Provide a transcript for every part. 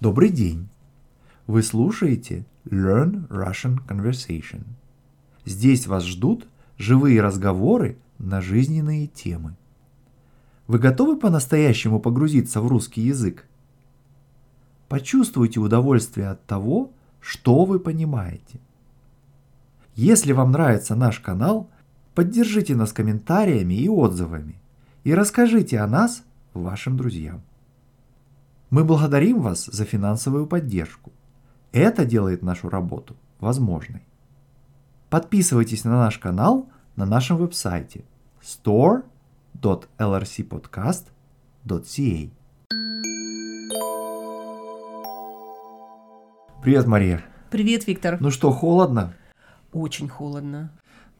Добрый день! Вы слушаете Learn Russian Conversation. Здесь вас ждут живые разговоры на жизненные темы. Вы готовы по-настоящему погрузиться в русский язык? Почувствуйте удовольствие от того, что вы понимаете. Если вам нравится наш канал, поддержите нас комментариями и отзывами и расскажите о нас вашим друзьям. Мы благодарим вас за финансовую поддержку. Это делает нашу работу возможной. Подписывайтесь на наш канал на нашем веб-сайте store.lrcpodcast.ca. Привет, Мария. Привет, Виктор. Ну что, холодно? Очень холодно.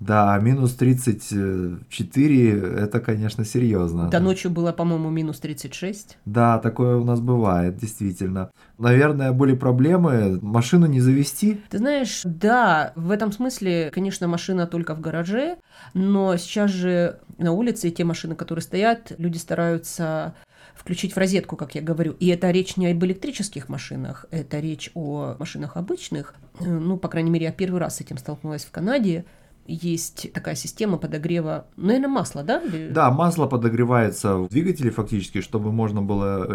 Да, минус 34 это, конечно, серьезно. Да, ночью было, по-моему, минус 36. Да, такое у нас бывает, действительно. Наверное, были проблемы машину не завести. Ты знаешь, да, в этом смысле, конечно, машина только в гараже, но сейчас же на улице те машины, которые стоят, люди стараются включить в розетку, как я говорю. И это речь не об электрических машинах, это речь о машинах обычных. Ну, по крайней мере, я первый раз с этим столкнулась в Канаде есть такая система подогрева, наверное, масла, да? Или... Да, масло подогревается в двигателе фактически, чтобы можно было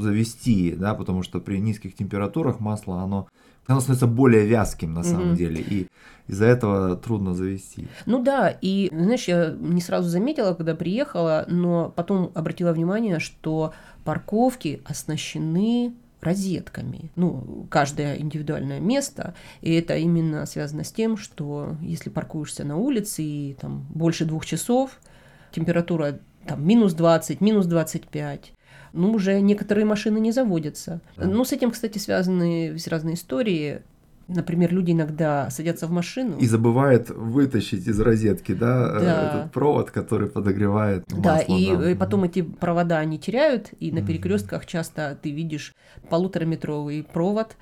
завести, да, потому что при низких температурах масло, оно, оно становится более вязким на самом угу. деле, и из-за этого трудно завести. Ну да, и знаешь, я не сразу заметила, когда приехала, но потом обратила внимание, что парковки оснащены розетками. Ну, каждое индивидуальное место. И это именно связано с тем, что если паркуешься на улице и там больше двух часов, температура там минус 20, минус 25, ну, уже некоторые машины не заводятся. Ну, с этим, кстати, связаны разные истории. Например, люди иногда садятся в машину. И забывают вытащить из розетки, да, э, да. этот провод, который подогревает масло. Да, и, да. и потом эти провода они теряют, и на перекрестках часто ты видишь полутораметровый провод,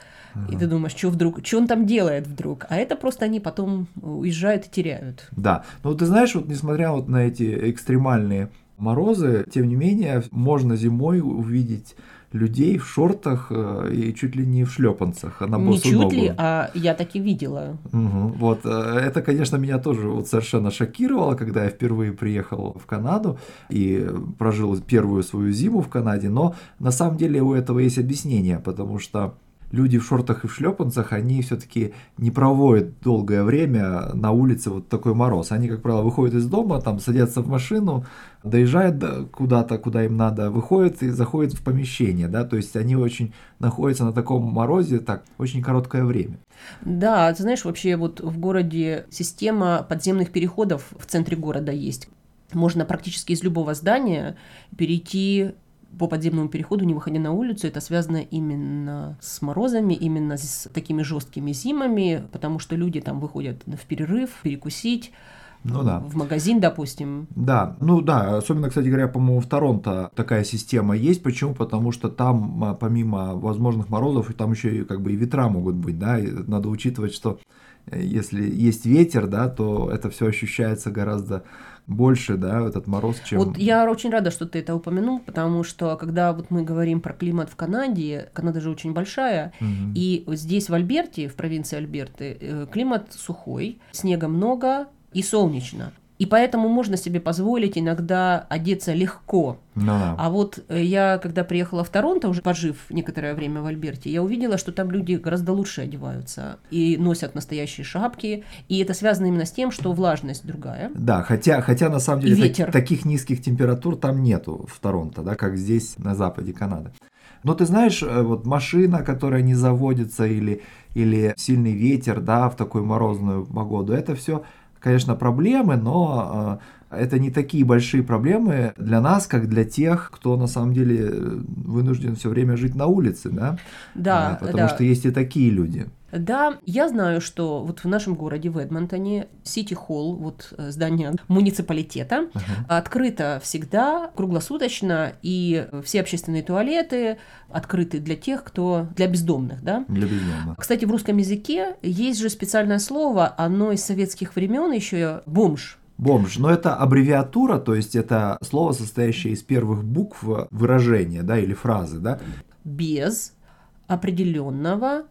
и ты думаешь, что вдруг, что он там делает вдруг? А это просто они потом уезжают и теряют. Да, ну ты знаешь, вот несмотря вот на эти экстремальные морозы, тем не менее, можно зимой увидеть людей в шортах э, и чуть ли не в шлепанцах, а на Не чуть ногу. ли, а я так и видела. Угу. Вот э, это, конечно, меня тоже вот совершенно шокировало, когда я впервые приехал в Канаду и прожил первую свою зиму в Канаде, но на самом деле у этого есть объяснение, потому что люди в шортах и в шлепанцах, они все-таки не проводят долгое время на улице вот такой мороз. Они, как правило, выходят из дома, там садятся в машину, доезжают куда-то, куда им надо, выходят и заходят в помещение, да, то есть они очень находятся на таком морозе так очень короткое время. Да, ты знаешь, вообще вот в городе система подземных переходов в центре города есть. Можно практически из любого здания перейти по подземному переходу, не выходя на улицу, это связано именно с морозами, именно с такими жесткими зимами, потому что люди там выходят в перерыв, перекусить, ну да. В магазин, допустим. Да, ну да, особенно, кстати говоря, по-моему, в Торонто такая система есть. Почему? Потому что там, а, помимо возможных морозов, там еще и как бы и ветра могут быть, да, и надо учитывать, что э, если есть ветер, да, то это все ощущается гораздо больше, да, этот мороз, чем... Вот я очень рада, что ты это упомянул, потому что когда вот мы говорим про климат в Канаде, Канада же очень большая, угу. и вот здесь в Альберте, в провинции Альберты, э, климат сухой, снега много и солнечно. И поэтому можно себе позволить иногда одеться легко. Ну да. А вот э, я, когда приехала в Торонто, уже пожив некоторое время в Альберте, я увидела, что там люди гораздо лучше одеваются и носят настоящие шапки. И это связано именно с тем, что влажность другая. Да, хотя, хотя на самом деле ветер. таких низких температур там нету в Торонто, да, как здесь на западе Канады. Но ты знаешь, э, вот машина, которая не заводится или, или сильный ветер, да, в такую морозную погоду, это все конечно, проблемы, но э, это не такие большие проблемы для нас, как для тех, кто на самом деле вынужден все время жить на улице, да? Да. Потому да. что есть и такие люди. Да, я знаю, что вот в нашем городе, в Эдмонтоне, Сити Холл, вот э, здание муниципалитета, uh-huh. открыто всегда, круглосуточно, и все общественные туалеты открыты для тех, кто... для бездомных, да? Для бездомных. Кстати, в русском языке есть же специальное слово, оно из советских времен еще бомж. Бомж, но это аббревиатура, то есть это слово, состоящее из первых букв выражения, да, или фразы, да? Без определенного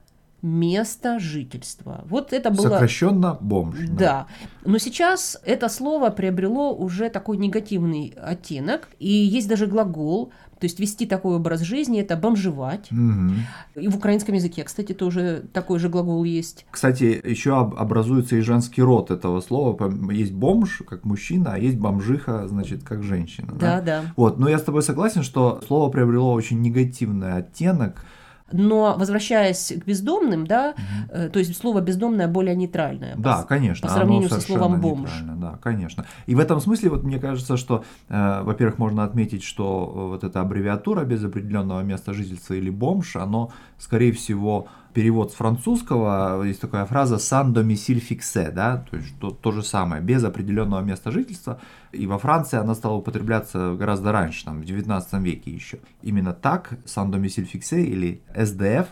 места жительства. Вот это было... Сокращенно бомж. Да. Но сейчас это слово приобрело уже такой негативный оттенок, и есть даже глагол, то есть вести такой образ жизни – это бомжевать. Угу. И в украинском языке, кстати, тоже такой же глагол есть. Кстати, еще образуется и женский род этого слова. Есть бомж, как мужчина, а есть бомжиха, значит, как женщина. Да, да. да. Вот, но я с тобой согласен, что слово приобрело очень негативный оттенок – но возвращаясь к бездомным, да, угу. то есть слово бездомное более нейтральное. Да, по, конечно. По сравнению со словом бомж. Да, конечно. И в этом смысле, вот мне кажется, что, э, во-первых, можно отметить, что э, вот эта аббревиатура без определенного места жительства или бомж, оно, скорее всего, перевод с французского, есть такая фраза «sans domicile fixé», да, то есть то, то же самое, без определенного места жительства. И во Франции она стала употребляться гораздо раньше, там, в 19 веке еще. Именно так «sans domicile fixé» или SDF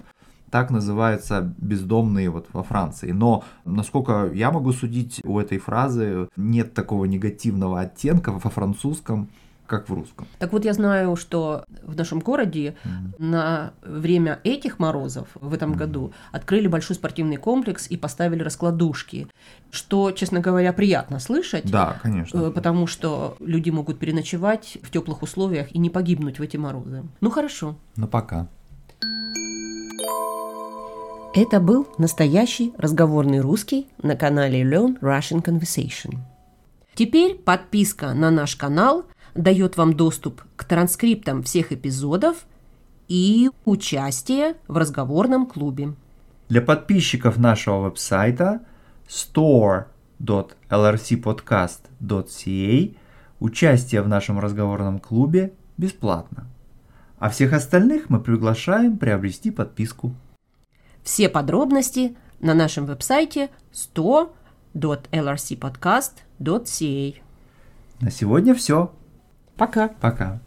так называются бездомные вот во Франции. Но, насколько я могу судить, у этой фразы нет такого негативного оттенка во французском, как в русском. Так вот, я знаю, что в нашем городе mm-hmm. на время этих морозов в этом mm-hmm. году открыли большой спортивный комплекс и поставили раскладушки, что, честно говоря, приятно слышать. Да, конечно. Э, потому что люди могут переночевать в теплых условиях и не погибнуть в эти морозы. Ну хорошо. Ну пока. Это был настоящий разговорный русский на канале Learn Russian Conversation. Теперь подписка на наш канал – дает вам доступ к транскриптам всех эпизодов и участие в разговорном клубе. Для подписчиков нашего веб-сайта store.lrcpodcast.ca участие в нашем разговорном клубе бесплатно. А всех остальных мы приглашаем приобрести подписку. Все подробности на нашем веб-сайте store.lrcpodcast.ca. На сегодня все. Пока. Пока.